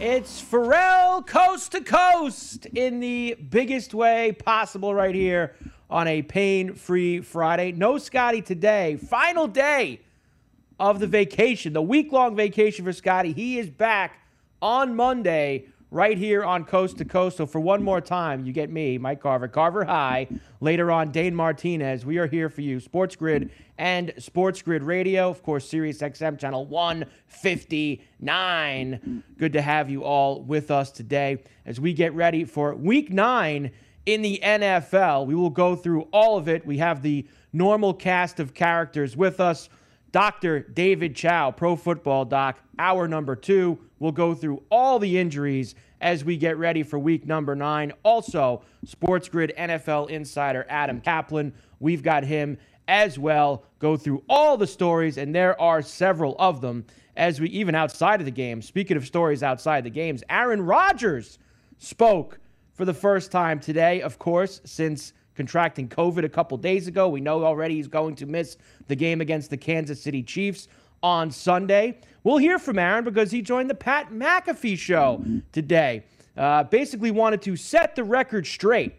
It's Ferrall coast to coast in the biggest way possible right here on a pain free Friday. No Scotty today. Final day of the vacation, the week long vacation for Scotty. He is back on Monday right here on Coast to Coast. So for one more time, you get me, Mike Carver, Carver High. Later on, Dane Martinez. We are here for you, Sports Grid and Sports Grid Radio, of course, Sirius XM channel 159. Good to have you all with us today as we get ready for Week Nine in the NFL. We will go through all of it. We have the normal cast of characters with us. Dr. David Chao, Pro Football Doc, hour number two. We'll go through all the injuries as we get ready for week number nine. Also, Sports Grid NFL insider Adam Kaplan. We've got him as well. Go through all the stories, and there are several of them as we even outside of the game. Speaking of stories outside the games, Aaron Rodgers spoke for the first time today, of course, since contracting COVID a couple days ago. We know already he's going to miss the game against the Kansas City Chiefs on Sunday. We'll hear from Aaron because he joined the Pat McAfee show today. Uh, basically, wanted to set the record straight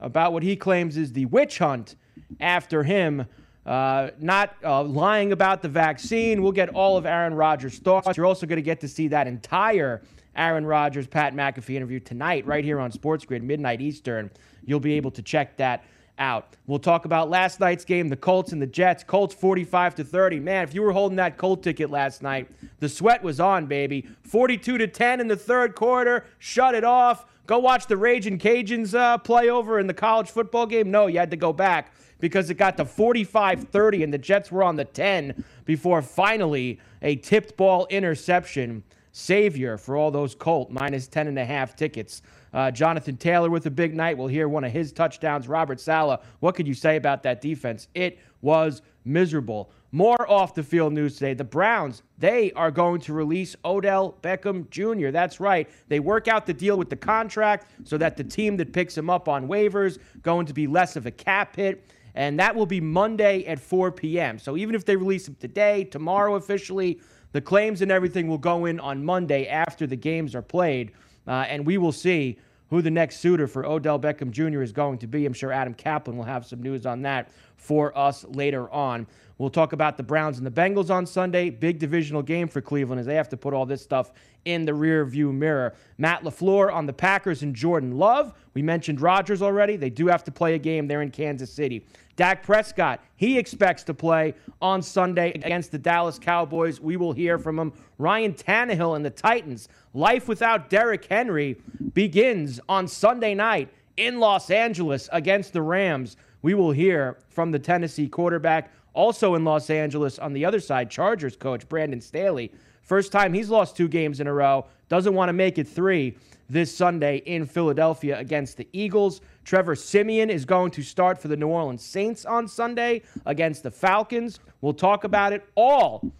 about what he claims is the witch hunt after him. Uh, not uh, lying about the vaccine. We'll get all of Aaron Rodgers' thoughts. You're also going to get to see that entire Aaron Rodgers, Pat McAfee interview tonight, right here on Sports Grid, midnight Eastern. You'll be able to check that out. We'll talk about last night's game, the Colts and the Jets. Colts 45 to 30. Man, if you were holding that Colt ticket last night, the sweat was on, baby. 42 to 10 in the third quarter. Shut it off. Go watch the Raging Cajuns uh, play over in the college football game. No, you had to go back because it got to 45 30 and the Jets were on the 10 before finally a tipped ball interception. Savior for all those Colt minus 10 and a half tickets. Uh, Jonathan Taylor with a big night. We'll hear one of his touchdowns. Robert Saleh, What could you say about that defense? It was miserable. More off the field news today. The Browns, they are going to release Odell Beckham Jr. That's right. They work out the deal with the contract so that the team that picks him up on waivers going to be less of a cap hit. And that will be Monday at 4 p.m. So even if they release him today, tomorrow officially, the claims and everything will go in on Monday after the games are played. Uh, and we will see who the next suitor for Odell Beckham Jr. is going to be. I'm sure Adam Kaplan will have some news on that for us later on. We'll talk about the Browns and the Bengals on Sunday. Big divisional game for Cleveland as they have to put all this stuff in the rear view mirror. Matt LaFleur on the Packers and Jordan Love. We mentioned Rodgers already. They do have to play a game there in Kansas City. Dak Prescott, he expects to play on Sunday against the Dallas Cowboys. We will hear from him. Ryan Tannehill and the Titans. Life without Derrick Henry begins on Sunday night in Los Angeles against the Rams. We will hear from the Tennessee quarterback. Also in Los Angeles on the other side, Chargers coach Brandon Staley. First time he's lost two games in a row. Doesn't want to make it three this Sunday in Philadelphia against the Eagles. Trevor Siemian is going to start for the New Orleans Saints on Sunday against the Falcons. We'll talk about it all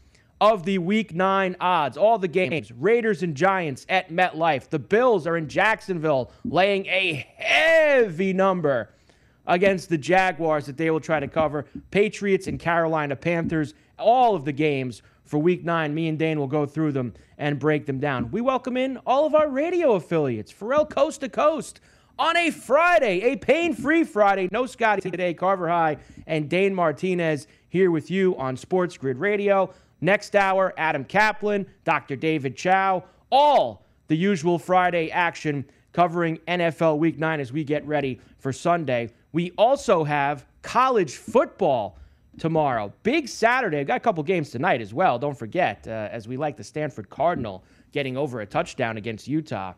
of the week nine odds, all the games. Raiders and Giants at MetLife. The Bills are in Jacksonville laying a heavy number against the Jaguars that they will try to cover. Patriots and Carolina Panthers, all of the games for week nine. Me and Dane will go through them and break them down. We welcome in all of our radio affiliates, Ferrall Coast to Coast. On a Friday, a pain free Friday. No Scotty today, Carver High and Dane Martinez here with you on Sports Grid Radio. Next hour, Adam Kaplan, Dr. David Chao, all the usual Friday action covering NFL Week 9 as we get ready for Sunday. We also have college football tomorrow. Big Saturday. We've got a couple games tonight as well. Don't forget, uh, as we like the Stanford Cardinal getting over a touchdown against Utah.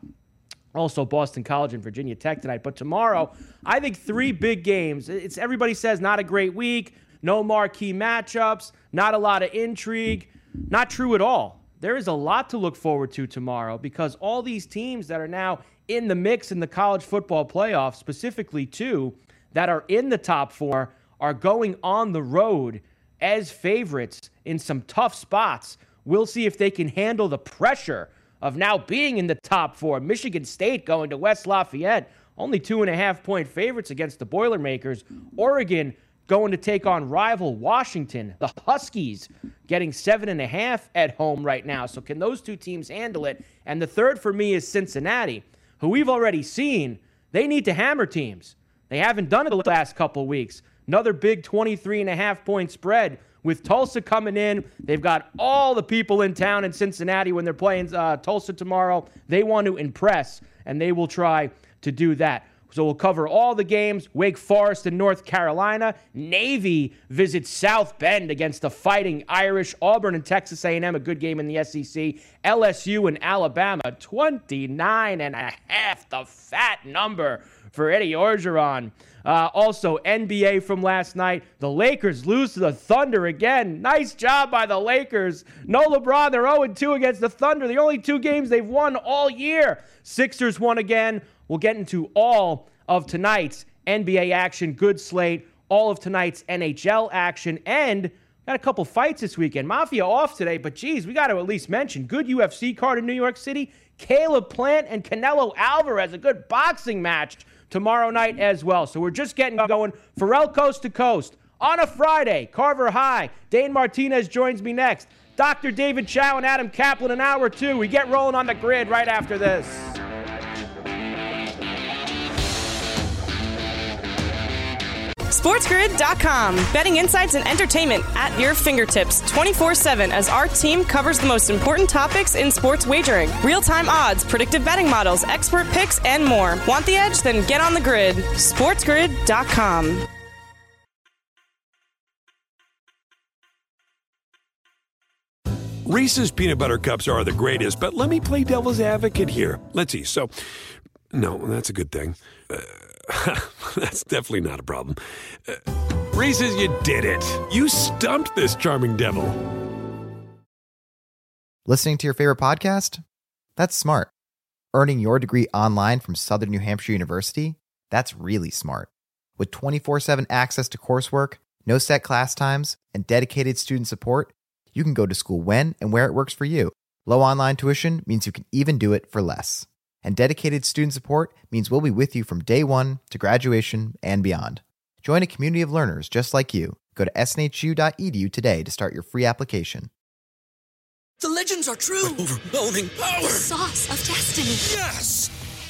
Also, Boston College and Virginia Tech tonight. But tomorrow, I think three big games. It's everybody says not a great week, no marquee matchups, not a lot of intrigue. Not true at all. There is a lot to look forward to tomorrow because all these teams that are now in the mix in the college football playoffs, specifically two that are in the top four, are going on the road as favorites in some tough spots. We'll see if they can handle the pressure of now being in the top four. Michigan State going to West Lafayette, only two and a half point favorites against the Boilermakers. Oregon going to take on rival Washington. The Huskies getting seven and a half at home right now. So, can those two teams handle it? And the third for me is Cincinnati, who we've already seen they need to hammer teams. They haven't done it the last couple weeks. Another big 23 and a half point spread with Tulsa coming in. They've got all the people in town in Cincinnati when they're playing uh, Tulsa tomorrow. They want to impress, and they will try to do that. So we'll cover all the games. Wake Forest and North Carolina. Navy visits South Bend against the Fighting Irish. Auburn and Texas A&M, a good game in the SEC. LSU and Alabama, 29 and a half, the fat number for Eddie Orgeron. Uh, also, NBA from last night. The Lakers lose to the Thunder again. Nice job by the Lakers. No LeBron. They're 0 2 against the Thunder. The only two games they've won all year. Sixers won again. We'll get into all of tonight's NBA action. Good slate. All of tonight's NHL action. And got a couple fights this weekend. Mafia off today, but geez, we got to at least mention good UFC card in New York City. Caleb Plant and Canelo Alvarez, a good boxing match tomorrow night as well. So we're just getting going. Ferrall Coast to Coast on a Friday. Carver High. Dane Martinez joins me next. Dr. David Chao and Adam Kaplan an hour two. We get rolling on the grid right after this. SportsGrid.com. Betting insights and entertainment at your fingertips 24 7 as our team covers the most important topics in sports wagering real time odds, predictive betting models, expert picks, and more. Want the edge? Then get on the grid. SportsGrid.com. Reese's peanut butter cups are the greatest, but let me play devil's advocate here. Let's see. So, no, that's a good thing. Uh, That's definitely not a problem. Uh, Reese's, you did it. You stumped this charming devil. Listening to your favorite podcast? That's smart. Earning your degree online from Southern New Hampshire University? That's really smart. With 24 7 access to coursework, no set class times, and dedicated student support, you can go to school when and where it works for you. Low online tuition means you can even do it for less and dedicated student support means we'll be with you from day one to graduation and beyond. Join a community of learners just like you. Go to snhu.edu today to start your free application. The legends are true. Overwhelming power! The sauce of destiny. Yes!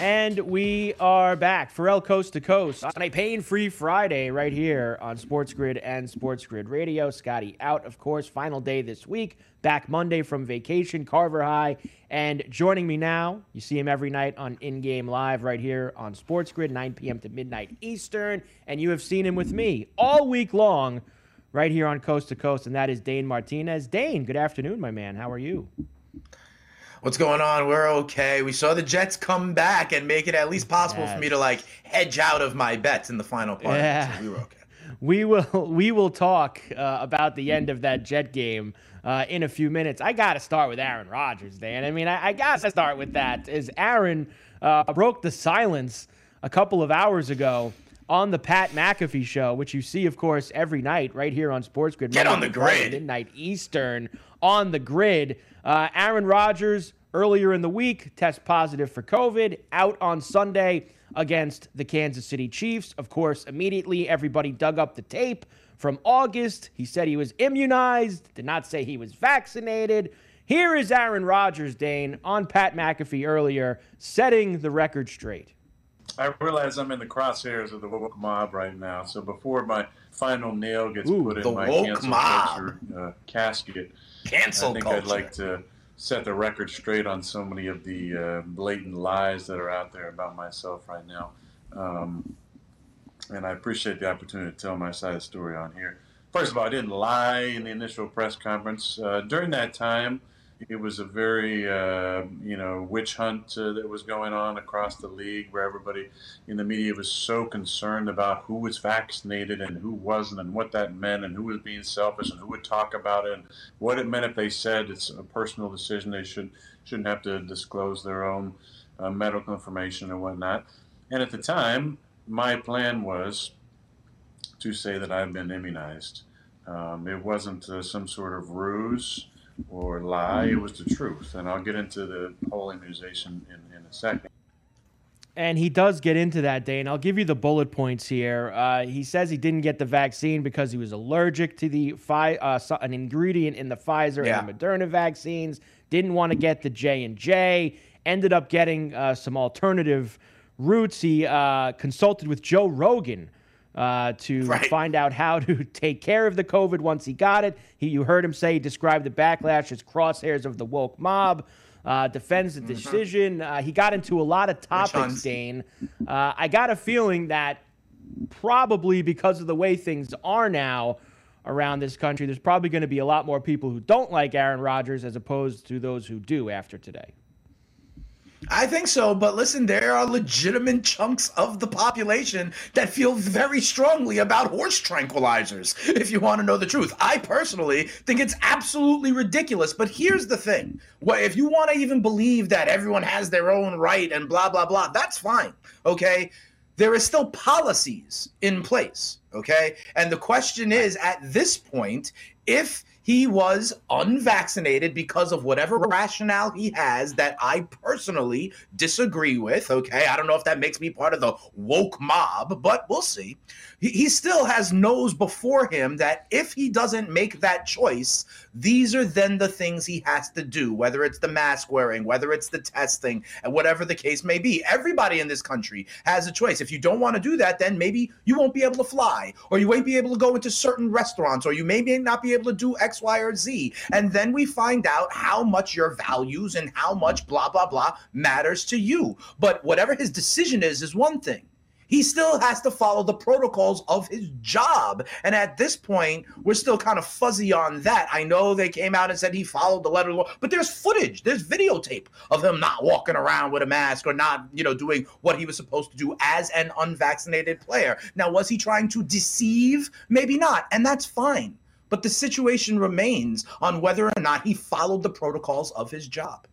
And we are back, Ferrall Coast to Coast, on a pain free Friday right here on Sports Grid and Sports Grid Radio. Scotty out, of course, final day this week. Back Monday from vacation, Carver High. And joining me now, you see him every night on In Game Live right here on Sports Grid, 9 p.m. to midnight Eastern. And you have seen him with me all week long right here on Coast to Coast, and that is Dane Martinez. Dane, good afternoon, my man. How are you? What's going on? We're okay. We saw the Jets come back and make it at least possible yes. for me to like hedge out of my bets in the final part. Yeah. So we were okay. We will we will talk uh, about the end of that Jet game uh, in a few minutes. I got to start with Aaron Rodgers, Dan. I mean, I, I got to start with that. As Aaron uh, broke the silence a couple of hours ago on the Pat McAfee show, which you see, of course, every night right here on Sports Grid. Get on the grid. Midnight Eastern on the grid. Uh, Aaron Rodgers earlier in the week, test positive for COVID, out on Sunday against the Kansas City Chiefs. Of course, immediately everybody dug up the tape from August. He said he was immunized, did not say he was vaccinated. Here is Aaron Rodgers, Dane, on Pat McAfee earlier, setting the record straight. I realize I'm in the crosshairs of the woke mob right now. So before my final nail gets Ooh, put in my cancel mob. culture uh, casket, Cancel I think culture. I'd like to set the record straight on so many of the uh, blatant lies that are out there about myself right now. Um, and I appreciate the opportunity to tell my side of the story on here. First of all, I didn't lie in the initial press conference. Uh, during that time, it was a very, uh, you know, witch hunt uh, that was going on across the league where everybody in the media was so concerned about who was vaccinated and who wasn't and what that meant and who was being selfish and who would talk about it and what it meant if they said it's a personal decision. They should, shouldn't have to disclose their own uh, medical information and whatnot. And at the time, my plan was to say that I've been immunized. Um, it wasn't uh, some sort of ruse or lie, it was the truth. And I'll get into the whole immunization in, in a second. And he does get into that, Dane. I'll give you the bullet points here. Uh, he says he didn't get the vaccine because he was allergic to the fi- uh, so- an ingredient in the Pfizer Yeah. and the Moderna vaccines. Didn't want to get the J and J. Ended up getting uh, some alternative routes. He uh, consulted with Joe Rogan uh, to Right. find out how to take care of the COVID once he got it. He, you heard him say he described the backlash as crosshairs of the woke mob. Uh, defends the decision. Uh, he got into a lot of topics. Dane. Uh, I got a feeling that probably because of the way things are now around this country, there's probably going to be a lot more people who don't like Aaron Rodgers as opposed to those who do after today. I think so, but listen, there are legitimate chunks of the population that feel very strongly about horse tranquilizers, if you want to know the truth. I personally think it's absolutely ridiculous, but here's the thing. If you want to even believe that everyone has their own right and blah, blah, blah, that's fine, okay? There is still policies in place, okay? And the question is at this point, if he was unvaccinated because of whatever rationale he has that I personally disagree with. Okay. I don't know if that makes me part of the woke mob, but we'll see. He, still has knows before him that if he doesn't make that choice, these are then the things he has to do, whether it's the mask wearing, whether it's the testing, and whatever the case may be. Everybody in this country has a choice. If you don't want to do that, then maybe you won't be able to fly, or you won't be able to go into certain restaurants, or you may not be able to do X, Y, or Z. And then we find out how much your values and how much blah, blah, blah matters to you. But whatever his decision is, is one thing he still has to follow the protocols of his job. And at this point, we're still kind of fuzzy on that. I know they came out and said he followed the letter of the law, but there's footage, there's videotape of him not walking around with a mask or not, you know, doing what he was supposed to do as an unvaccinated player. Now, was he trying to deceive? Maybe not. And that's fine. But the situation remains on whether or not he followed the protocols of his job.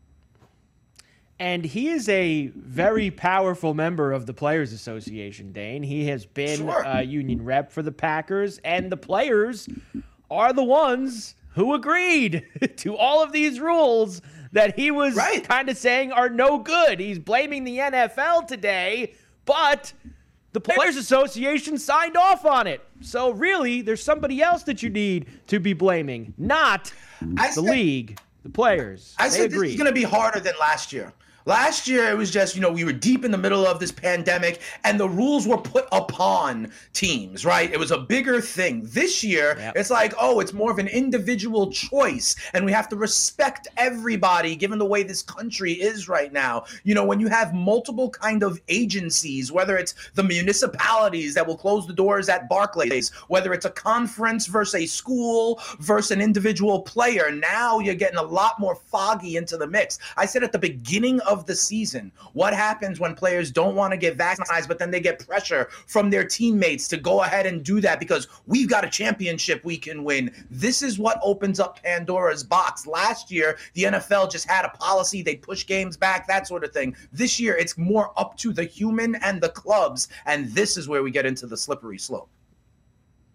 And he is a very powerful member of the Players Association, Dane. He has been Sure. a union rep for the Packers, and the players are the ones who agreed to all of these rules that he was Right. kind of saying are no good. He's blaming the NFL today, but the Players Association signed off on it. So really, there's somebody else that you need to be blaming, not I the said- league, the players. I they said this is going to be harder than last year. Last year, it was just, you know, we were deep in the middle of this pandemic and the rules were put upon teams, right? It was a bigger thing. This year, Yep. it's like, oh, it's more of an individual choice and we have to respect everybody given the way this country is right now. You know, when you have multiple kind of agencies, whether it's the municipalities that will close the doors at Barclays, whether it's a conference versus a school versus an individual player, now you're getting a lot more foggy into the mix. I said at the beginning of the season, what happens when players don't want to get vaccinated, but then they get pressure from their teammates to go ahead and do that because we've got a championship we can win. This is what opens up Pandora's box. Last year, the NFL just had a policy, they push games back, that sort of thing. This year, it's more up to the human and the clubs, and this is where we get into the slippery slope.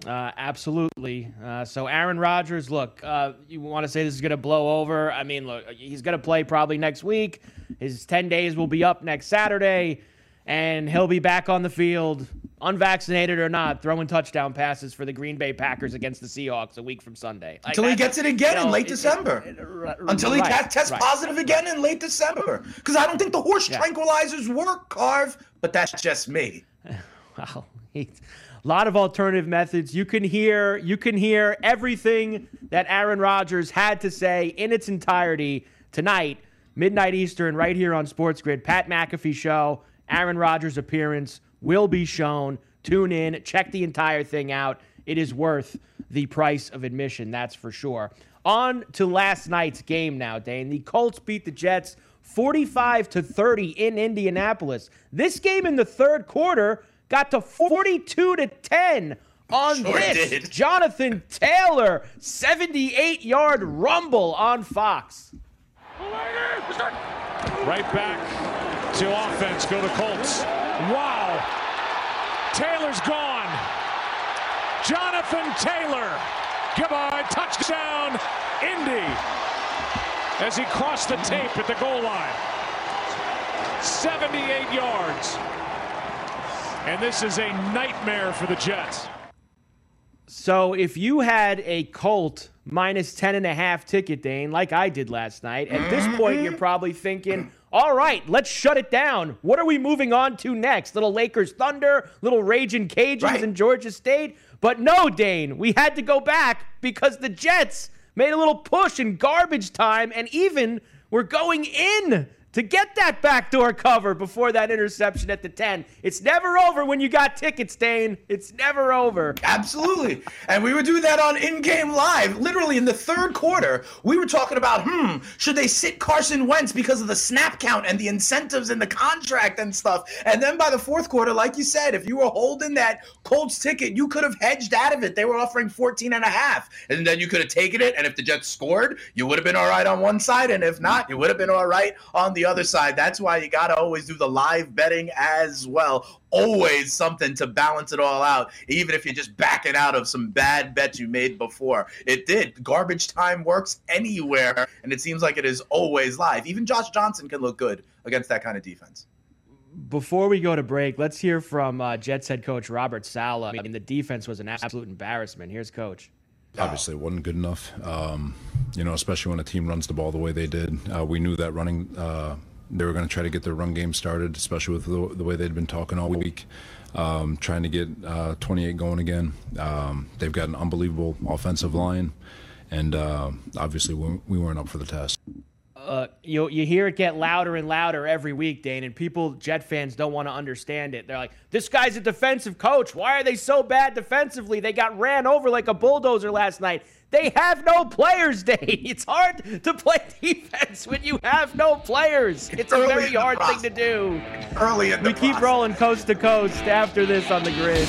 Uh, absolutely. Uh, so Aaron Rodgers, look, uh, you want to say this is going to blow over? I mean, look, he's going to play probably next week. His 10 days will be up next Saturday, and he'll be back on the field, unvaccinated or not, throwing touchdown passes for the Green Bay Packers against the Seahawks a week from Sunday. Like Until he gets it again you know, in late it, December. It, it, Until he right, tests right. positive again in late December. Because I don't think the horse yeah. tranquilizers work, Carve, but that's just me. well, he's a lot of alternative methods. You can hear you can hear everything that Aaron Rodgers had to say in its entirety tonight, midnight Eastern, right here on Sports Grid. Pat McAfee show. Aaron Rodgers appearance will be shown. Tune in, check the entire thing out. It is worth the price of admission, that's for sure. On to last night's game now, Dane. The Colts beat the Jets 45 to 30 in Indianapolis. This game in the third quarter got to 42 to 10 on sure this did. Jonathan Taylor 78 yard rumble on Fox. Right back to offense. Go to Colts. Wow. Taylor's gone. Jonathan Taylor. Goodbye. Touchdown, Indy. As he crossed the tape at the goal line. 78 yards. And this is a nightmare for the Jets. So if you had a Colt minus 10 and a half ticket, Dane, like I did last night, at this point you're probably thinking, all right, let's shut it down. What are we moving on to next? Little Lakers Thunder, little Raging Cajuns right. in Georgia State? But no, Dane, we had to go back because the Jets made a little push in garbage time and even were going in to get that backdoor cover before that interception at the 10. It's never over when you got tickets, Dane. It's never over. Absolutely. And we would do that on in game live. Literally in the third quarter, we were talking about, hmm, should they sit Carson Wentz because of the snap count and the incentives in the contract and stuff? And then by the fourth quarter, like you said, if you were holding that Colts ticket, you could have hedged out of it. They were offering 14 and a half. And then you could have taken it. And if the Jets scored, you would have been all right on one side. And if not, you would have been all right on the the other side. That's why you got to always do the live betting as well. Always something to balance it all out, even if you're just backing out of some bad bets you made before. It did. Garbage time works anywhere, and it seems like it is always live. Even Josh Johnson can look good against that kind of defense before we go to break, let's hear from uh, Jets head coach Robert Saleh. I mean, the defense was an absolute embarrassment. Here's coach. Obviously, wasn't good enough. Um, you know, especially when a team runs the ball the way they did. Uh, we knew that running, uh, they were going to try to get their run game started, especially with the, the way they'd been talking all week, um, trying to get uh, 28 going again. Um, they've got an unbelievable offensive line, and uh, obviously, we, we weren't up for the test uh, you you hear it get louder and louder every week, Dane, and people, Jet fans, don't want to understand it. They're like, "This guy's a defensive coach. Why are they so bad defensively? They got ran over like a bulldozer last night. They have no players, Dane. It's hard to play defense when you have no players. It's Early a very hard thing to do. Early in the we keep rolling coast to coast after this on the grid.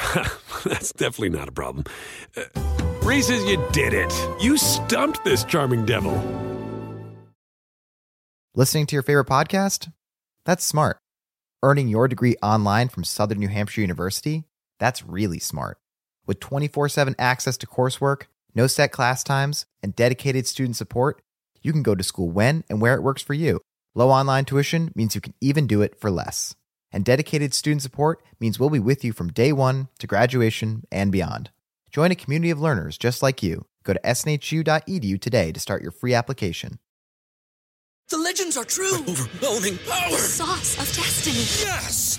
That's definitely not a problem. Uh, Reese's, you did it. You stumped this charming devil. Listening to your favorite podcast? That's smart. Earning your degree online from Southern New Hampshire University? That's really smart. With 24 7 access to coursework, no set class times, and dedicated student support, you can go to school when and where it works for you. Low online tuition means you can even do it for less and dedicated student support means we'll be with you from day one to graduation and beyond. Join a community of learners just like you. Go to snhu.edu today to start your free application. The legends are true. overwhelming power! The sauce of destiny. Yes!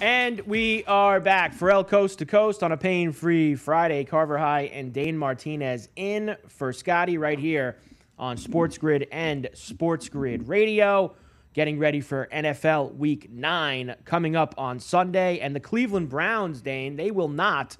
And we are back. Ferrall Coast to Coast on a pain free Friday. Carver High and Dane Martinez in for Scotty right here on Sports Grid and Sports Grid Radio. Getting ready for NFL Week 9 coming up on Sunday. And the Cleveland Browns, Dane, they will not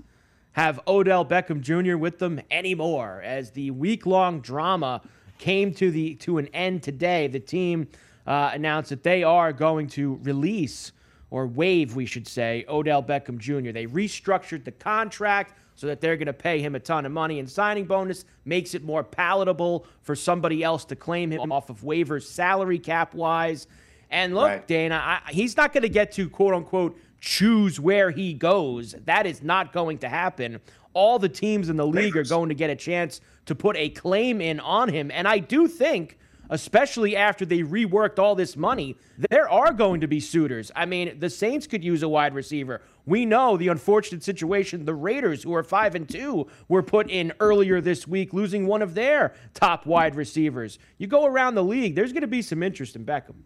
have Odell Beckham Jr. with them anymore. As the week long drama came to, the, to an end today, the team uh, announced that they are going to release or waive, we should say, Odell Beckham Jr. They restructured the contract so that they're going to pay him a ton of money. And signing bonus makes it more palatable for somebody else to claim him off of waivers, salary cap wise. And look, right. Dana, I, he's not going to get to quote unquote choose where he goes. That is not going to happen. All the teams in the league are going to get a chance to put a claim in on him. And I do think especially after they reworked all this money, there are going to be suitors. I mean, the Saints could use a wide receiver. We know the unfortunate situation the Raiders, who are 5 and 2, were put in earlier this week, losing one of their top wide receivers. You go around the league, there's going to be some interest in Beckham.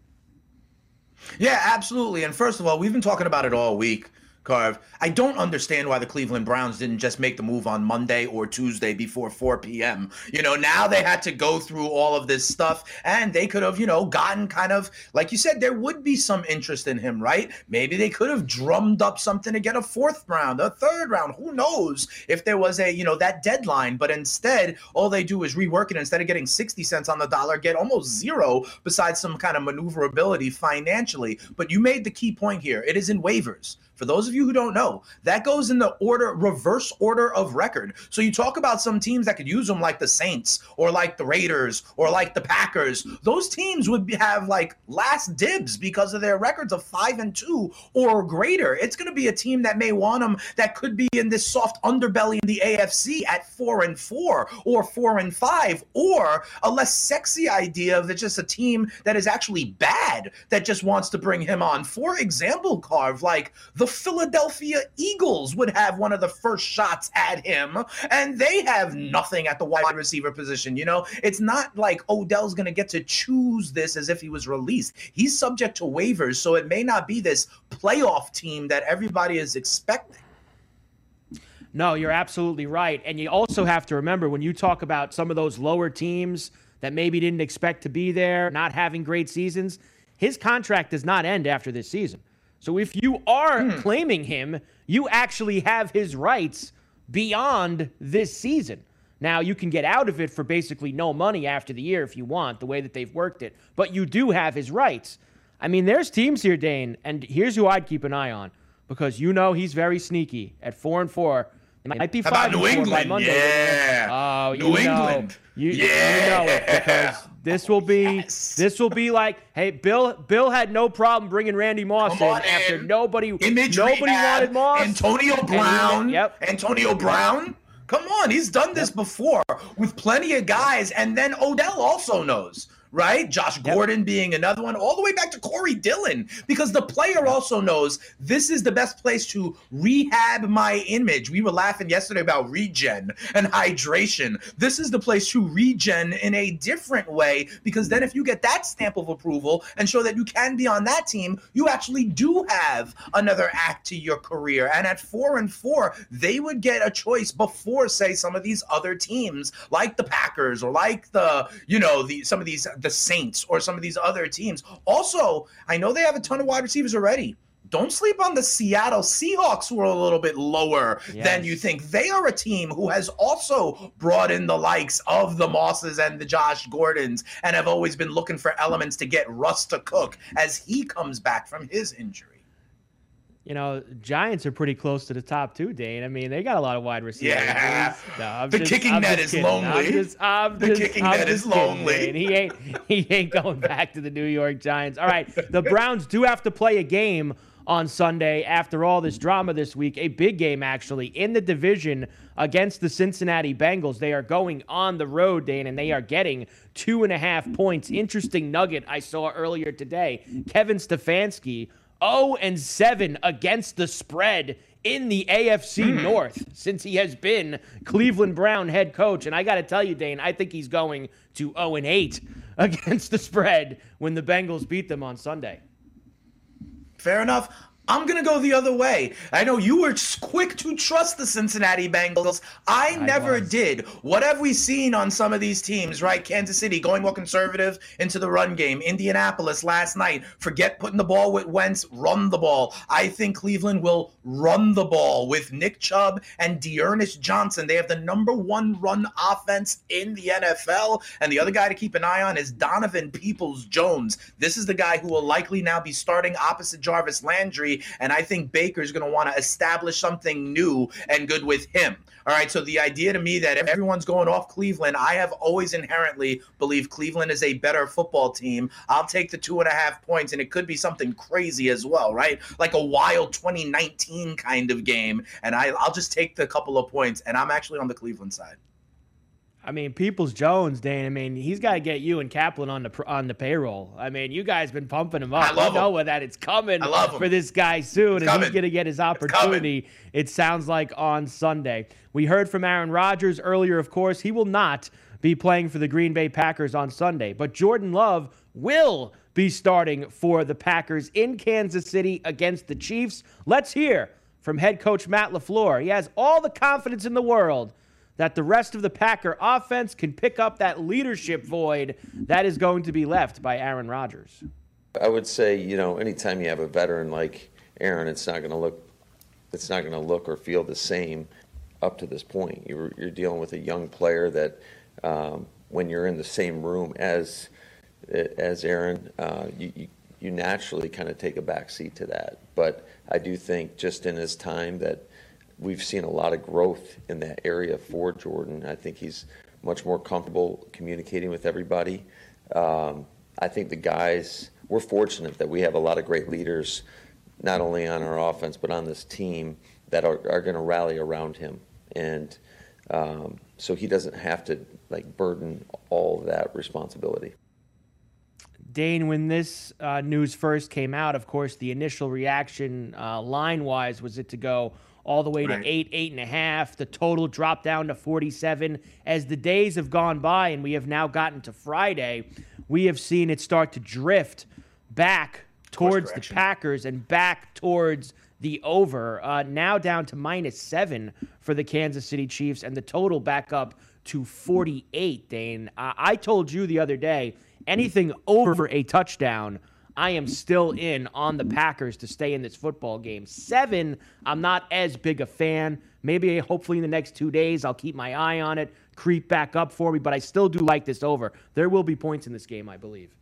Yeah, absolutely. And first of all, we've been talking about it all week. Carve. I don't understand why the Cleveland Browns didn't just make the move on Monday or Tuesday before 4 p.m. You know, now they had to go through all of this stuff and they could have, you know, gotten kind of, like you said, there would be some interest in him, right? Maybe they could have drummed up something to get a fourth round, a third round. Who knows if there was a, you know, that deadline. But instead, all they do is rework it. Instead of getting 60 cents on the dollar, get almost zero besides some kind of maneuverability financially. But you made the key point here. It is in waivers. For those of you who don't know, that goes in the order, reverse order of record. So you talk about some teams that could use them, like the Saints or like the Raiders or like the Packers. Those teams would have like last dibs because of their records of five and two or greater. It's going to be a team that may want them that could be in this soft underbelly in the AFC at four and four or four and five, or a less sexy idea of it's just a team that is actually bad that just wants to bring him on. For example, Carve, like the the Philadelphia Eagles would have one of the first shots at him, and they have nothing at the wide receiver position. You know, it's not like Odell's going to get to choose this as if he was released. He's subject to waivers, so it may not be this playoff team that everybody is expecting. No, you're absolutely right. And you also have to remember when you talk about some of those lower teams that maybe didn't expect to be there, not having great seasons, his contract does not end after this season. So if you are hmm. claiming him, you actually have his rights beyond this season. Now, you can get out of it for basically no money after the year if you want, the way that they've worked it, but you do have his rights. I mean, there's teams here, Dane, and here's who I'd keep an eye on because you know he's very sneaky at four and four. It might be How five New England? Monday. Yeah. Oh, New you England. Know, you, yeah. you know it because this will be yes. this will be like, hey, Bill. Bill had no problem bringing Randy Moss in after in. nobody Image nobody wanted Moss. Antonio Brown. yep. Antonio Brown. Come on, he's done this before with plenty of guys, and then Odell also knows right? Josh Gordon yep. being another one, all the way back to Corey Dillon, because the player also knows this is the best place to rehab my image. We were laughing yesterday about regen and hydration. This is the place to regen in a different way, because then if you get that stamp of approval and show that you can be on that team, you actually do have another act to your career. And at four and four, they would get a choice before, say, some of these other teams like the Packers or like the, you know, the some of these the Saints or some of these other teams. Also, I know they have a ton of wide receivers already. Don't sleep on the Seattle Seahawks, who are a little bit lower yes. than you think. They are a team who has also brought in the likes of the Mosses and the Josh Gordons and have always been looking for elements to get Russ to cook as he comes back from his injury. You know, Giants are pretty close to the top two, Dane. I mean, they got a lot of wide receivers. Yeah. No, The just- kicking I'm net is kidding. I'm lonely. just- I'm The just- kicking I'm net is kidding, lonely. Dane. He ain't he ain't going back to the New York Giants. All right, the Browns do have to play a game on Sunday after all this drama this week. A big game actually in the division against the Cincinnati Bengals. They are going on the road, Dane, and they are getting two and a half points. Interesting nugget I saw earlier today. Kevin Stefanski 0 and 7 against the spread in the AFC Hmm. North since he has been Cleveland Brown head coach. And I got to tell you, Dane, I think he's going to 0 and 8 against the spread when the Bengals beat them on Sunday. Fair enough. I'm going to go the other way. I know you were quick to trust the Cincinnati Bengals. I, never did. What have we seen on some of these teams, right? Kansas City going more conservative into the run game. Indianapolis last night, forget putting the ball with Wentz, run the ball. I think Cleveland will run the ball with Nick Chubb and D'Ernest Johnson. They have the number one run offense in the NFL. And the other guy to keep an eye on is Donovan Peoples Jones. This is the guy who will likely now be starting opposite Jarvis Landry. And I think Baker's going to want to establish something new and good with him. All right. So the idea to me that everyone's going off Cleveland, I have always inherently believed Cleveland is a better football team. I'll take the two and a half points, and it could be something crazy as well, right? Like a wild 2019 kind of game. And I, I'll just take the couple of points, and I'm actually on the Cleveland side. I mean, Peoples Jones, Dane. I mean, he's got to get you and Kaplan on the on the payroll. I mean, you guys been pumping him up. I love you know him. that it's coming I love him. for this guy soon, and It's he's going to get his opportunity. It sounds like on Sunday. We heard from Aaron Rodgers earlier. Of course, he will not be playing for the Green Bay Packers on Sunday, but Jordan Love will be starting for the Packers in Kansas City against the Chiefs. Let's hear from head coach Matt LaFleur. He has all the confidence in the world that the rest of the Packer offense can pick up that leadership void that is going to be left by Aaron Rodgers. I would say, you know, anytime you have a veteran like Aaron, it's not going to look, it's not going to look or feel the same up to this point. You're, you're dealing with a young player that, um, when you're in the same room as as Aaron, uh, you, you you naturally kind of take a back seat to that. But I do think just in his time that we've seen a lot of growth in that area for Jordan. I think he's much more comfortable communicating with everybody. Um, I think the guys, we're fortunate that we have a lot of great leaders, not only on our offense, but on this team that are, are going to rally around him. And um, so he doesn't have to like burden all that responsibility. Dane, when this uh, news first came out, of course, the initial reaction uh, line wise was it to go all the way Right. to eight, eight and a half. The total dropped down to 47. As the days have gone by and we have now gotten to Friday, we have seen it start to drift back towards the. Packers and back towards the over. Uh, now down to minus seven for the Kansas City Chiefs, and the total back up to 48. Dane, uh, I told you the other day, anything over a touchdown. I am still in on the Packers to stay in this football game. Seven, I'm not as big a fan. Maybe hopefully in the next two days I'll keep my eye on it, creep back up for me, but I still do like this over. There will be points in this game, I believe.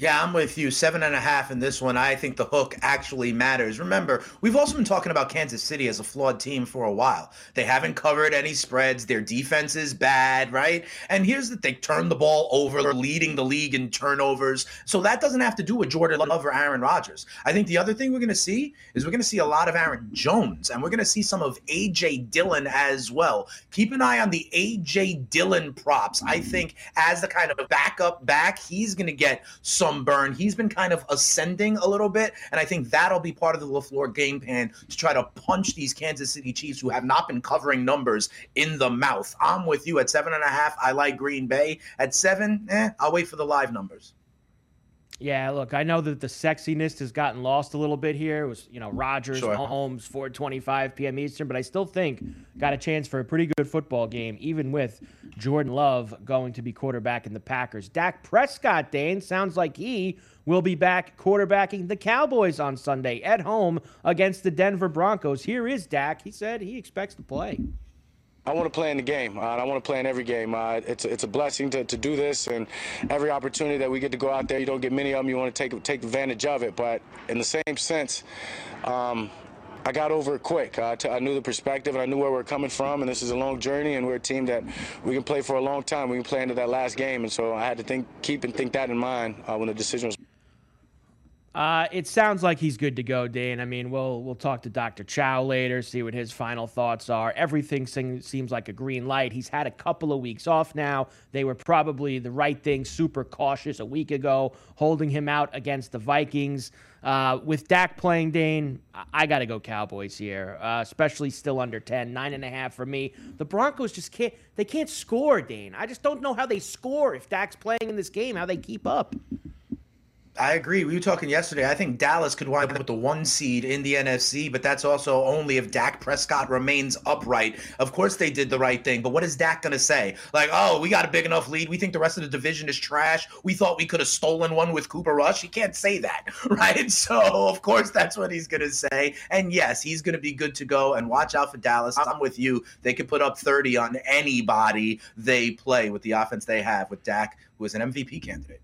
Yeah, I'm with you. Seven and a half in this one. I think the hook actually matters. Remember, we've also been talking about Kansas City as a flawed team for a while. They haven't covered any spreads. Their defense is bad, right? And here's the thing turn the ball over, They're leading the league in turnovers. So that doesn't have to do with Jordan Love or Aaron Rodgers. I think the other thing we're going to see is we're going to see a lot of Aaron Jones, and we're going to see some of A.J. Dillon as well. Keep an eye on the A.J. Dillon props. I mm-hmm. think as the kind of backup back, he's going to get some burn. He's been kind of ascending a little bit, and I think that'll be part of the LaFleur game plan to try to punch these Kansas City Chiefs who have not been covering numbers in the mouth. I'm with you at seven and a half. I like Green Bay. At seven, eh, I'll wait for the live numbers. Yeah, look, I know that the sexiness has gotten lost a little bit here. It was, you know, Rodgers, Sure. Mahomes, 425 p.m. Eastern, but I still think got a chance for a pretty good football game, even with Jordan Love going to be quarterback in the Packers. Dak Prescott, Dane, sounds like he will be back quarterbacking the Cowboys on Sunday at home against the Denver Broncos. Here is Dak. He said he expects to play. I want to play in the game. Uh, I want to play in every game. Uh, it's it's a blessing to, to do this, and every opportunity that we get to go out there, you don't get many of them. You want to take take advantage of it. But in the same sense. Um, I got over it quick. I knew the perspective and I knew where we are coming from. And this is a long journey, and we're a team that we can play for a long time. We can play into that last game, and so I had to think, keep and think that in mind uh, when the decision was. Uh, it sounds like he's good to go, Dane. I mean, we'll we'll talk to Dr. Chao later, see what his final thoughts are. Everything seems like a green light. He's had a couple of weeks off now. They were probably the right thing, super cautious a week ago, holding him out against the Vikings. Uh, with Dak playing, Dane, I got to go Cowboys here, uh, especially still under 10, nine and a half for me. The Broncos just can't, they can't score, Dane. I just don't know how they score if Dak's playing in this game, how they keep up. I agree. We were talking yesterday. I think Dallas could wind up with the one seed in the NFC, but that's also only if Dak Prescott remains upright. Of course, they did the right thing, but what is Dak going to say? Like, oh, we got a big enough lead. We think the rest of the division is trash. We thought we could have stolen one with Cooper Rush. He can't say that, right? So, of course, that's what he's going to say. And yes, he's going to be good to go. And watch out for Dallas. I'm with you. They could put up 30 on anybody they play with the offense they have with Dak, who is an MVP candidate.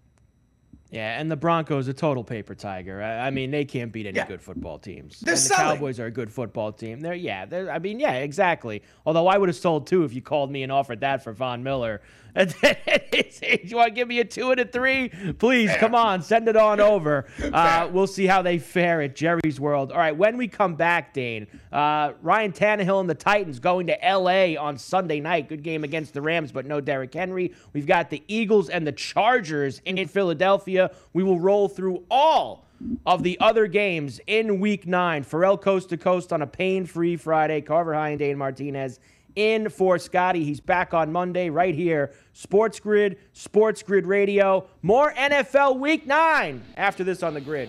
Yeah, and the Broncos a total paper tiger. I, I mean, they can't beat any yeah. good football teams. They're and the selling. Cowboys are a good football team. They're yeah. They're, I mean, yeah, exactly. Although I would have sold two if you called me and offered that for Von Miller. Do you want to give me a two and a three? Please, come on, send it on over. Uh, we'll see how they fare at Jerry's World. All right, when we come back, Dane, uh, Ryan Tannehill and the Titans going to L.A. on Sunday night. Good game against the Rams, but no Derrick Henry. We've got the Eagles and the Chargers in Philadelphia. We will roll through all of the other games in week nine. Ferrall coast to coast on a pain free Friday. Carver High and Dane Martinez in for Scotty. He's back on Monday right here. Sports Grid, Sports Grid Radio. More NFL Week 9 after this on the grid.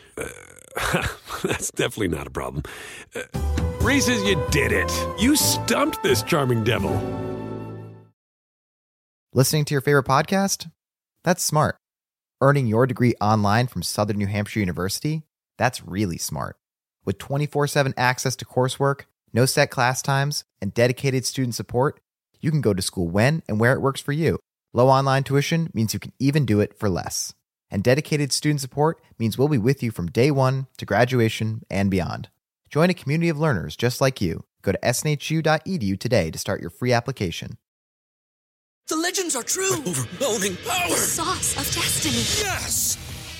Uh, that's definitely not a problem. Uh, Reese's, you did it. You stumped this charming devil. Listening to your favorite podcast? That's smart. Earning your degree online from Southern New Hampshire University? That's really smart. With 24 7 access to coursework, no set class times, and dedicated student support, you can go to school when and where it works for you. Low online tuition means you can even do it for less. And dedicated student support means we'll be with you from day one to graduation and beyond. Join a community of learners just like you. Go to snhu.edu today to start your free application. The legends are true. overwhelming power! The sauce of destiny. Yes!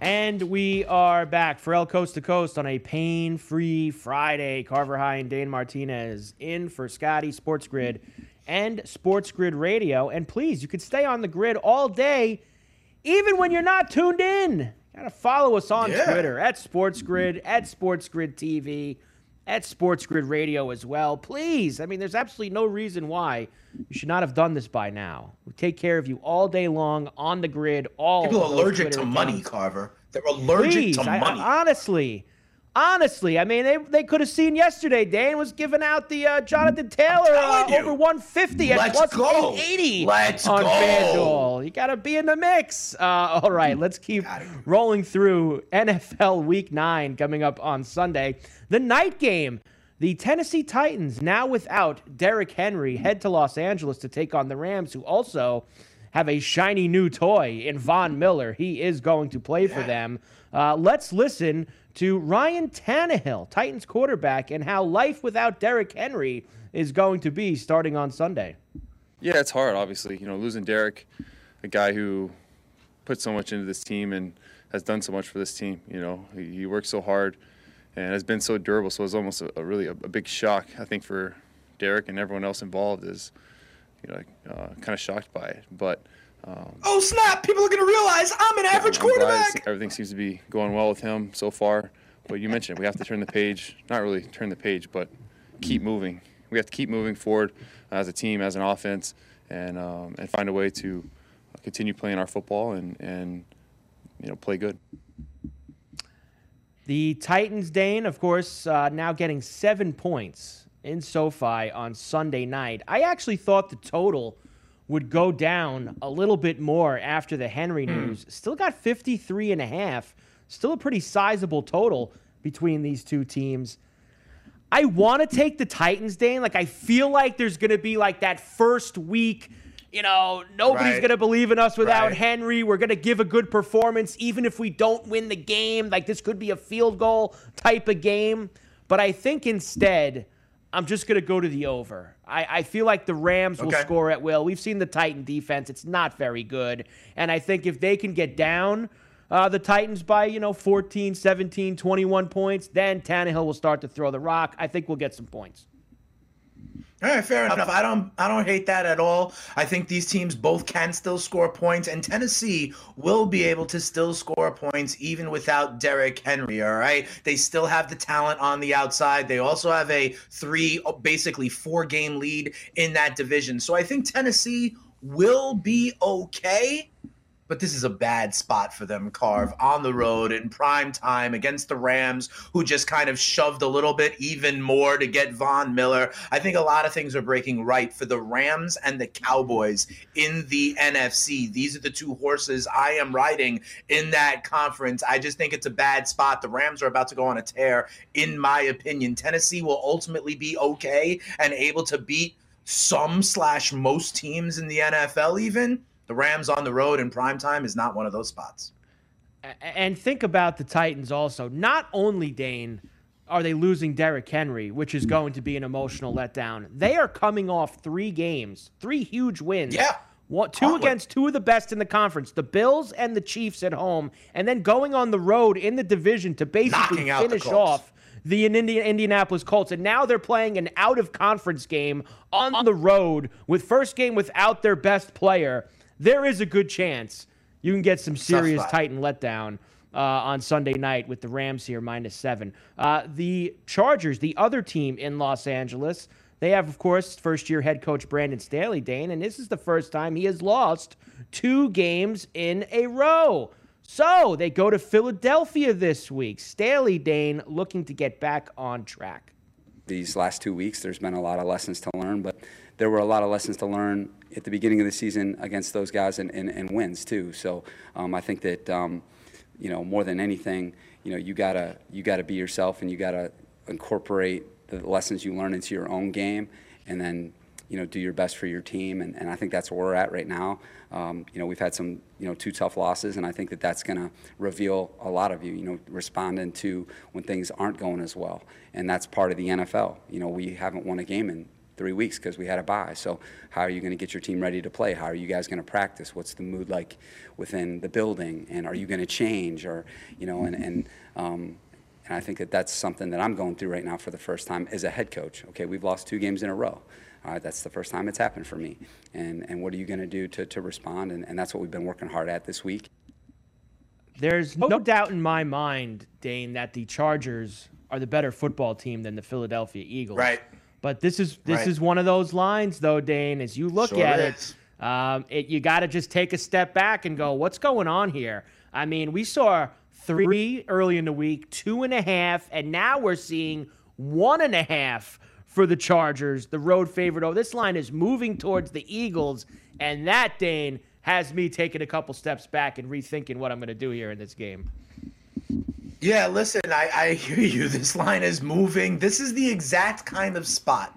And we are back. Ferrall Coast to Coast on a pain free Friday. Carver High and Dane Martinez in for Scotty Sports Grid and Sports Grid Radio. And please, you can stay on the grid all day, even when you're not tuned in. Gotta follow us on yeah. Twitter at Sports Grid, at Sports Grid TV, at Sports Grid Radio as well. Please, I mean, there's absolutely no reason why you should not have done this by now. We take care of you all day long on the grid. All people are allergic to money, Carver. They're allergic Please, to money. I, honestly, honestly, I mean, they, they could have seen yesterday. Dane was giving out the uh, Jonathan Taylor uh, over 150 at let's plus 880 let's on go. FanDuel. You got to be in the mix. Uh, all right, let's keep rolling through NFL Week 9 coming up on Sunday. The night game. The Tennessee Titans, now without Derrick Henry, head to Los Angeles to take on the Rams, who also have a shiny new toy in Von Miller. He is going to play for them. Uh, let's listen to Ryan Tannehill, Titans quarterback, and how life without Derrick Henry is going to be starting on Sunday. Yeah, it's hard, obviously. You know, losing Derrick, a guy who put so much into this team and has done so much for this team. You know, he, he works so hard and has been so durable. So it's almost a, a really a, a, big shock, I think, for Derrick and everyone else involved is, you know, uh, kind of shocked by it. But um, oh snap! People are going to realize I'm an average quarterback. Everything seems to be going well with him so far. But you mentioned we have to turn the page. Not really turn the page, but keep moving. We have to keep moving forward as a team, as an offense, and um, and find a way to continue playing our football and and you know play good. The Titans, Dane, of course, uh, now getting seven points in SoFi on Sunday night. I actually thought the total would go down a little bit more after the Henry hmm. news. Still got 53 and a half. Still a pretty sizable total between these two teams. I want to take the Titans, Dane. Like I feel like there's going to be like that first week you know, nobody's right. going to believe in us without right. Henry. We're going to give a good performance, even if we don't win the game. Like, this could be a field goal type of game. But I think instead, I'm just going to go to the over. I, I feel like the Rams will score at will. We've seen the Titan defense, it's not very good. And I think if they can get down, uh, the Titans by, you know, 14, 17, 21 points, then Tannehill will start to throw the rock. I think we'll get some points. All right, fair enough. I don't I don't hate that at all. I think these teams both can still score points and Tennessee will be able to still score points even without Derrick Henry, all right? They still have the talent on the outside. They also have a 3 basically 4 game lead in that division. So I think Tennessee will be okay but this is a bad spot for them, Carve, on the road in prime time against the Rams, who just kind of shoved a little bit even more to get Von Miller. I think a lot of things are breaking right for the Rams and the Cowboys in the NFC. These are the two horses I am riding in that conference. I just think it's a bad spot. The Rams are about to go on a tear, in my opinion. Tennessee will ultimately be okay and able to beat some slash most teams in the NFL, even the Rams on the road in prime time is not one of those spots. And think about the Titans also. Not only, Dane, are they losing Derrick Henry, which is going to be an emotional letdown, they are coming off three games, three huge wins. Yeah. One, two against two of the best in the conference, the Bills and the Chiefs at home, and then going on the road in the division to basically finish off the Indianapolis Colts. And now they're playing an out of conference game on the road with first game without their best player there is a good chance you can get some serious Titan letdown uh, on Sunday night with the Rams here minus seven. Uh, the Chargers, the other team in Los Angeles, they have, of course, first year head coach Brandon Staley, Dane, and this is the first time he has lost two games in a row. So they go to Philadelphia this week. Staley, Dane, looking to get back on track. These last two weeks, there's been a lot of lessons to learn, but there were a lot of lessons to learn at the beginning of the season against those guys and, and, and wins too. So um, I think that um, you know more than anything, you know you gotta you gotta be yourself and you gotta incorporate the lessons you learn into your own game, and then you know do your best for your team. And, and I think that's where we're at right now. Um, you know we've had some you know two tough losses, and I think that that's to reveal a lot of you. You know responding to when things aren't going as well, and that's part of the NFL. You know we haven't won a game in three weeks because we had a bye. So how are you going to get your team ready to play? How are you guys going to practice? What's the mood like within the building? And are you going to change? Or you know, and and um, and I think that that's something that I'm going through right now for the first time as a head coach. Okay, we've lost two games in a row. All right, that's the first time it's happened for me. And and what are you going to do to to respond? And, and that's what we've been working hard at this week. There's no doubt in my mind, Dane, that the Chargers are the better football team than the Philadelphia Eagles. Right. But this is this right. is one of those lines, though, Dane. As you look sure at it, um, it you got to just take a step back and go, what's going on here? I mean, we saw three early in the week, two and a half, and now we're seeing one and a half for the Chargers, the road favorite. Oh, this line is moving towards the Eagles, and that Dane has me taking a couple steps back and rethinking what I'm going to do here in this game. Yeah, listen, I, I hear you. This line is moving. This is the exact kind of spot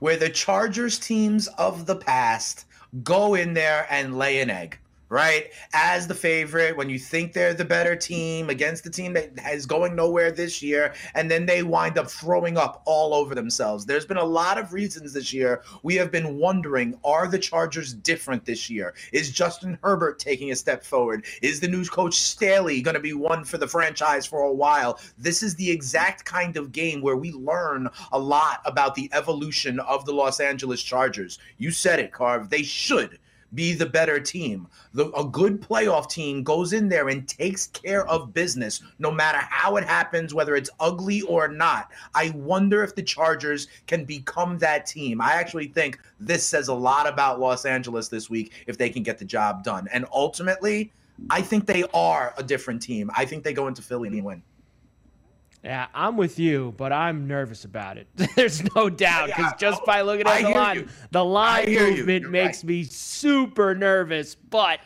where the Chargers teams of the past go in there and lay an egg right? As the favorite, when you think they're the better team against the team that is going nowhere this year, and then they wind up throwing up all over themselves. There's been a lot of reasons this year we have been wondering are the Chargers different this year? Is Justin Herbert taking a step forward? Is the news coach Staley going to be one for the franchise for a while? This is the exact kind of game where we learn a lot about the evolution of the Los Angeles Chargers. You said it, Carv. They should be the better team. The, a good playoff team goes in there and takes care of business no matter how it happens, whether it's ugly or not. I wonder if the Chargers can become that team. I actually think this says a lot about Los Angeles this week if they can get the job done. And ultimately, I think they are a different team. I think they go into Philly and win. Yeah, I'm with you, but I'm nervous about it. There's no doubt because yeah, just by looking at I the line, you. the line movement makes right. me super nervous. But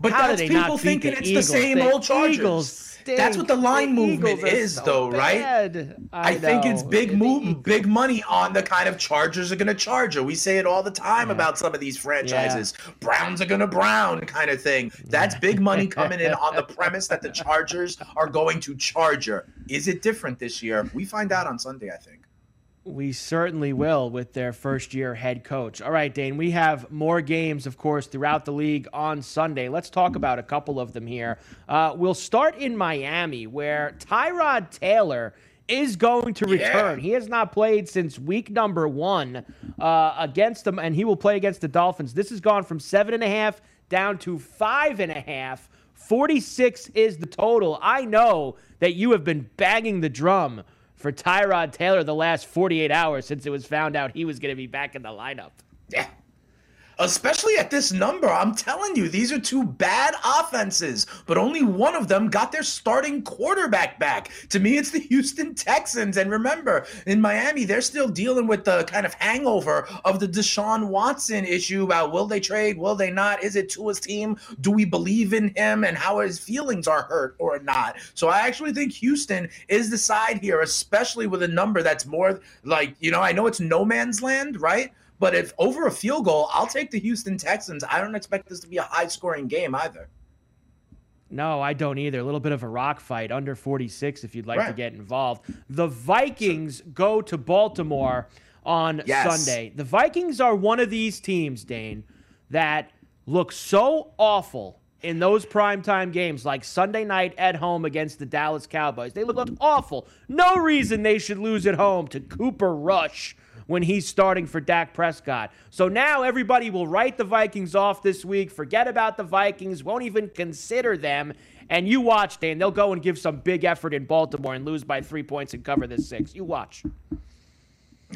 but how that's do they people not thinking the it's Eagles? the same the old Chargers. Eagles. That's what the line the movement is, so though, bad. right? I, I think it's big move, big money on the kind of Chargers are going to charge. We say it all the time yeah. about some of these franchises. Yeah. Browns are going to brown kind of thing. That's big money coming in on the premise that the Chargers are going to charge you. Is it different this year? We find out on Sunday, I think. We certainly will with their first year head coach. All right, Dane, we have more games, of course, throughout the league on Sunday. Let's talk about a couple of them here. Uh, we'll start in Miami, where Tyrod Taylor is going to return. Yeah. He has not played since week number one uh, against them, and he will play against the Dolphins. This has gone from seven and a half down to five and a half. 46 is the total. I know that you have been banging the drum for Tyrod Taylor the last 48 hours since it was found out he was going to be back in the lineup. Yeah especially at this number. I'm telling you, these are two bad offenses, but only one of them got their starting quarterback back. To me, it's the Houston Texans. And remember, in Miami, they're still dealing with the kind of hangover of the Deshaun Watson issue about will they trade, will they not? Is it Tua's team? Do we believe in him and how his feelings are hurt or not? So I actually think Houston is the side here, especially with a number that's more like, you know, I know it's no man's land, right? But if over a field goal, I'll take the Houston Texans. I don't expect this to be a high scoring game either. No, I don't either. A little bit of a rock fight under 46 if you'd like right. to get involved. The Vikings go to Baltimore on yes. Sunday. The Vikings are one of these teams, Dane, that look so awful in those primetime games like Sunday night at home against the Dallas Cowboys. They look, look awful. No reason they should lose at home to Cooper Rush when he's starting for Dak Prescott. So now everybody will write the Vikings off this week, forget about the Vikings, won't even consider them. And you watch, Dan, they'll go and give some big effort in Baltimore and lose by three points and cover this six. You watch.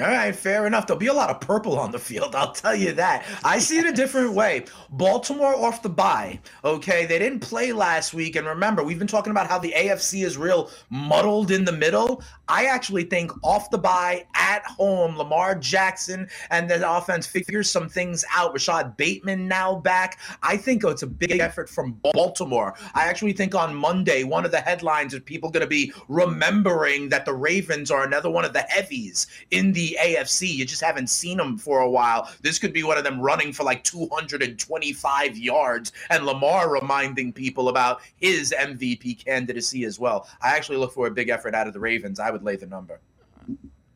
All right, fair enough. There'll be a lot of purple on the field, I'll tell you that. I see it a different way. Baltimore off the bye, okay? They didn't play last week. And remember, we've been talking about how the AFC is real muddled in the middle. I actually think off the bye, at home, Lamar Jackson and the offense figures some things out. Rashod Bateman now back. I think it's a big effort from Baltimore. I actually think on Monday, one of the headlines is people going to be remembering that the Ravens are another one of the heavies in the AFC. You just haven't seen them for a while. This could be one of them running for like 225 yards, and Lamar reminding people about his MVP candidacy as well. I actually look for a big effort out of the Ravens. I would lay the number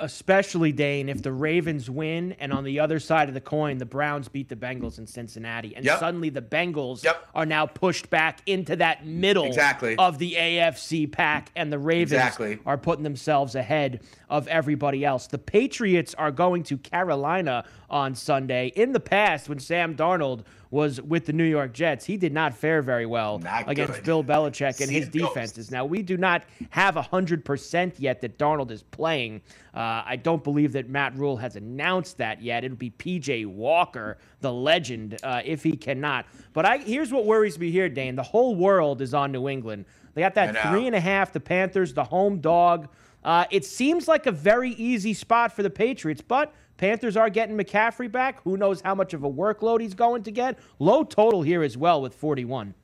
especially Dane, if the Ravens win and on the other side of the coin, the Browns beat the Bengals in Cincinnati. And yep. suddenly the Bengals yep. are now pushed back into that middle exactly. of the AFC pack, and the Ravens exactly. are putting themselves ahead of everybody else. The Patriots are going to Carolina on Sunday. In the past, when Sam Darnold was with the New York Jets, he did not fare very well not against good. Bill Belichick and his defenses. Now, we do not have 100% yet that Darnold is playing. Uh, I don't believe that Matt Rhule has announced that yet. It'll be PJ Walker, the legend, uh, if he cannot. But I, here's what worries me here, Dane. The whole world is on New England. They got that three and a half, the Panthers, the home dog. Uh, it seems like a very easy spot for the Patriots, but Panthers are getting McCaffrey back. Who knows how much of a workload he's going to get? Low total here as well with 41.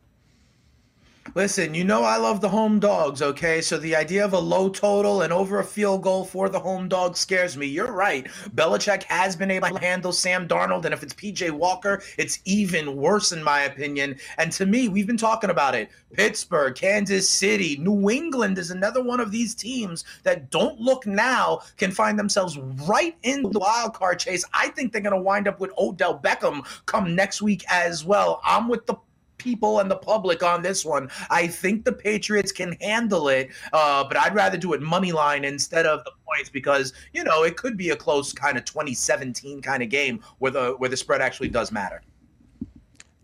Listen, you know I love the home dogs, okay? So the idea of a low total and over a field goal for the home dog scares me. You're right. Belichick has been able to handle Sam Darnold, and if it's PJ Walker, it's even worse in my opinion. And to me, we've been talking about it. Pittsburgh, Kansas City, New England is another one of these teams that don't look now can find themselves right in the wild card chase. I think they're going to wind up with Odell Beckham come next week as well. I'm with the people and the public on this one. I think the Patriots can handle it, uh, but I'd rather do it money line instead of the points because you know it could be a close kind of 2017 kind of game where the where the spread actually does matter.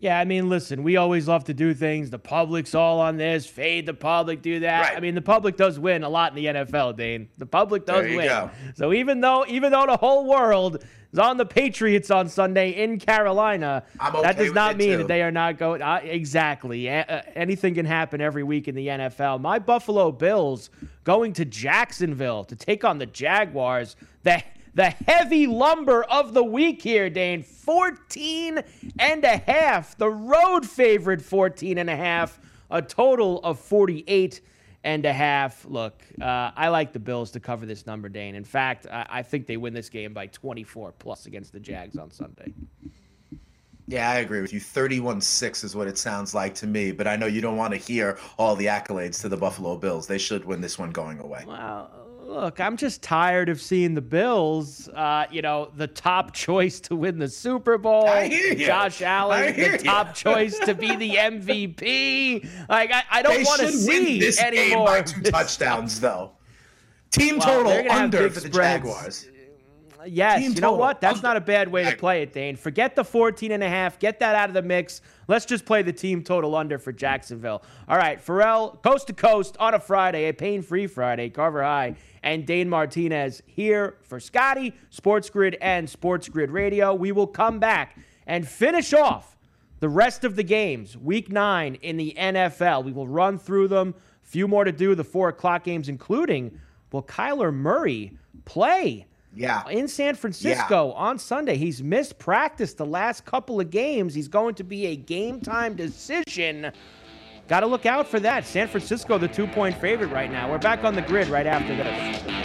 Yeah, I mean, listen, we always love to do things. The public's all on this. Fade the public, do that. Right. I mean, the public does win a lot in the NFL, Dane. The public does win. go. So even though even though the whole world is on the Patriots on Sunday in Carolina, I'm that does not mean too. that they are not going. Uh, exactly. A- uh, anything can happen every week in the NFL. My Buffalo Bills going to Jacksonville to take on the Jaguars. The the heavy lumber of the week here, Dane. 14 and a half. The road favorite 14 and a half. A total of 48 and a half. Look, uh, I like the Bills to cover this number, Dane. In fact, I, I think they win this game by 24 plus against the Jags on Sunday. Yeah, I agree with you. 31-6 is what it sounds like to me, but I know you don't want to hear all the accolades to the Buffalo Bills. They should win this one going away. Wow. Look, I'm just tired of seeing the Bills, uh, you know, the top choice to win the Super Bowl. I hear ya. Josh Allen, the top choice to be the MVP. Like, I, I don't want to see this game anymore. by two touchdowns, though. Team Well, total they're gonna have under for the spreads. Jaguars. Yes, you know what? That's not a bad way to play it, Dane. Forget the 14 and a half. Get that out of the mix. Let's just play the team total under for Jacksonville. All right, Ferrall, coast to coast on a Friday, a pain-free Friday. Carver High and Dane Martinez here for Scotty, Sports Grid, and Sports Grid Radio. We will come back and finish off the rest of the games, week nine in the NFL. We will run through them. A few more to do, the four o'clock games, including will Kyler Murray play? Yeah. In San Francisco on Sunday. He's missed practice the last couple of games. He's going to be a game time decision. Got to look out for that. San Francisco, the two point favorite right now. We're back on the grid right after this.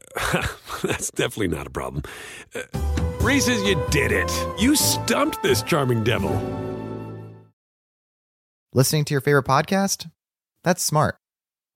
that's definitely not a problem. Uh, Reese's, you did it. You stumped this charming devil. Listening to your favorite podcast? That's smart.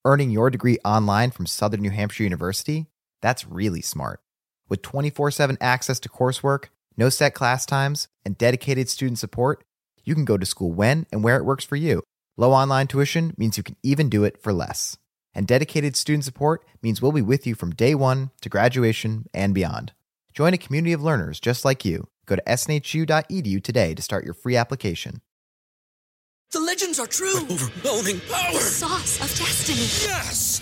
Earning your degree online from Southern New Hampshire University? That's really smart. With 24 7 access to coursework, no set class times, and dedicated student support, you can go to school when and where it works for you. Low online tuition means you can even do it for less. And dedicated student support means we'll be with you from day one to graduation and beyond. Join a community of learners just like you. Go to snhu.edu today to start your free application. The legends are true. Overwhelming power! The sauce of destiny. Yes!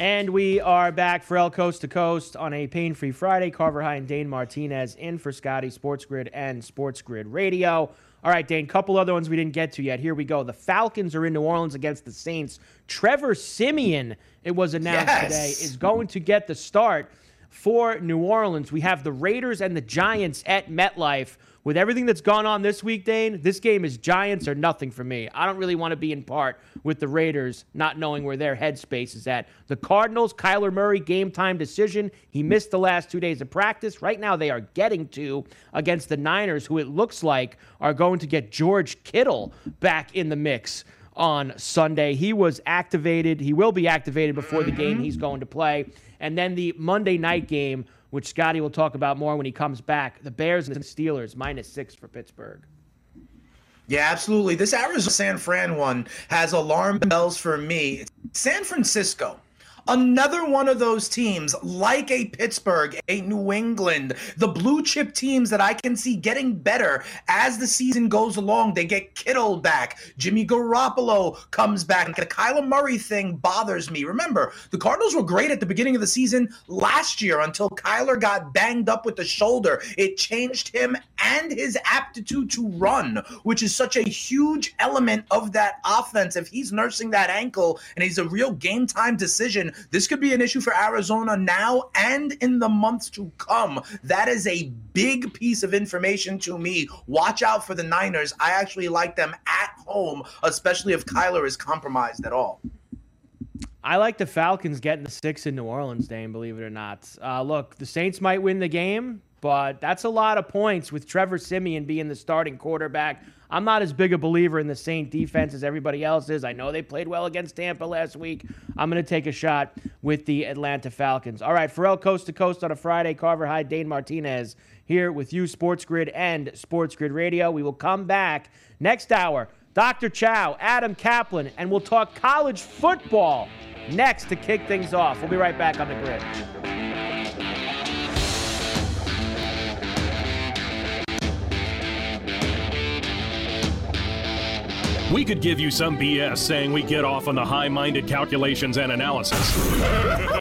And we are back Ferrall Coast to Coast on a pain free Friday. Carver High and Dane Martinez in for Scotty, Sports Grid, and Sports Grid Radio. All right, Dane, couple other ones we didn't get to yet. Here we go. The Falcons are in New Orleans against the Saints. Trevor Siemian, it was announced Yes. today, is going to get the start. for New Orleans. We have the Raiders and the Giants at MetLife. With everything that's gone on this week, Dane, this game is Giants or nothing for me. I don't really want to be in part with the Raiders not knowing where their headspace is at. The Cardinals, Kyler Murray, game time decision. He missed the last two days of practice. Right now, they are getting to against the Niners, who it looks like are going to get George Kittle back in the mix on Sunday. He was activated. He will be activated before the game he's going to play. And then the Monday night game which Scotty will talk about more when he comes back. The Bears and the Steelers, minus six for Pittsburgh. Yeah, absolutely. This Arizona San Fran one has alarm bells for me. San Francisco Another one of those teams, like a Pittsburgh, a New England, the blue chip teams that I can see getting better as the season goes along. They get Kittle back. Jimmy Garoppolo comes back. The Kyler Murray thing bothers me. Remember, the Cardinals were great at the beginning of the season last year until Kyler got banged up with the shoulder. It changed him and his aptitude to run, which is such a huge element of that offense. If he's nursing that ankle and he's a real game time decision, this could be an issue for Arizona now and in the months to come. That is a big piece of information to me. Watch out for the Niners. I actually like them at home, especially if Kyler is compromised at all. I like the Falcons getting the six in New Orleans, Dane, believe it or not. Uh, look, the Saints might win the game, but that's a lot of points with Trevor Siemian being the starting quarterback. I'm not as big a believer in the Saint defense as everybody else is. I know they played well against Tampa last week. I'm going to take a shot with the Atlanta Falcons. All right, Ferrall Coast to Coast on a Friday. Carver High, Dane Martinez here with you, Sports Grid and Sports Grid Radio. We will come back next hour. Dr. Chao, Adam Kaplan, and we'll talk college football next to kick things off. We'll be right back on the grid. We could give you some BS saying we get off on the high minded calculations and analysis.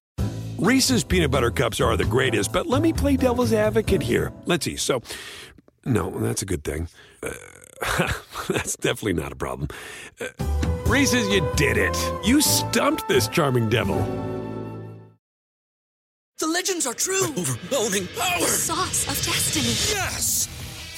Reese's peanut butter cups are the greatest, but let me play devil's advocate here. Let's see. So, no, that's a good thing. Uh, that's definitely not a problem. Uh, Reese's, you did it. You stumped this charming devil. The legends are true. Overwhelming power! The sauce of destiny. Yes!